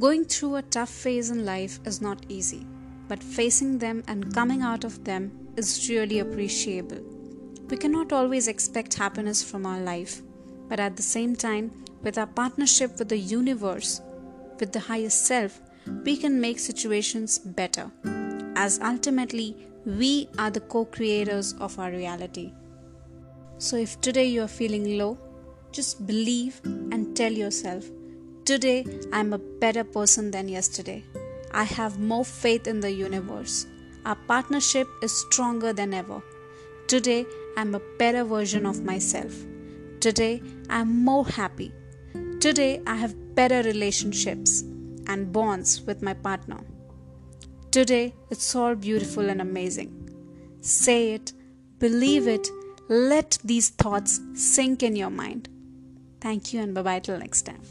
Going through a tough phase in life is not easy, but facing them and coming out of them is really appreciable. We cannot always expect happiness from our life, but at the same time, with our partnership with the universe, with the higher self, we can make situations better, as ultimately we are the co creators of our reality. So, if today you are feeling low, just believe and tell yourself, Today I am a better person than yesterday. I have more faith in the universe. Our partnership is stronger than ever. Today I am a better version of myself. Today I am more happy. Today I have better relationships and bonds with my partner. Today it's all beautiful and amazing. Say it, believe it, let these thoughts sink in your mind. Thank you and bye bye till next time.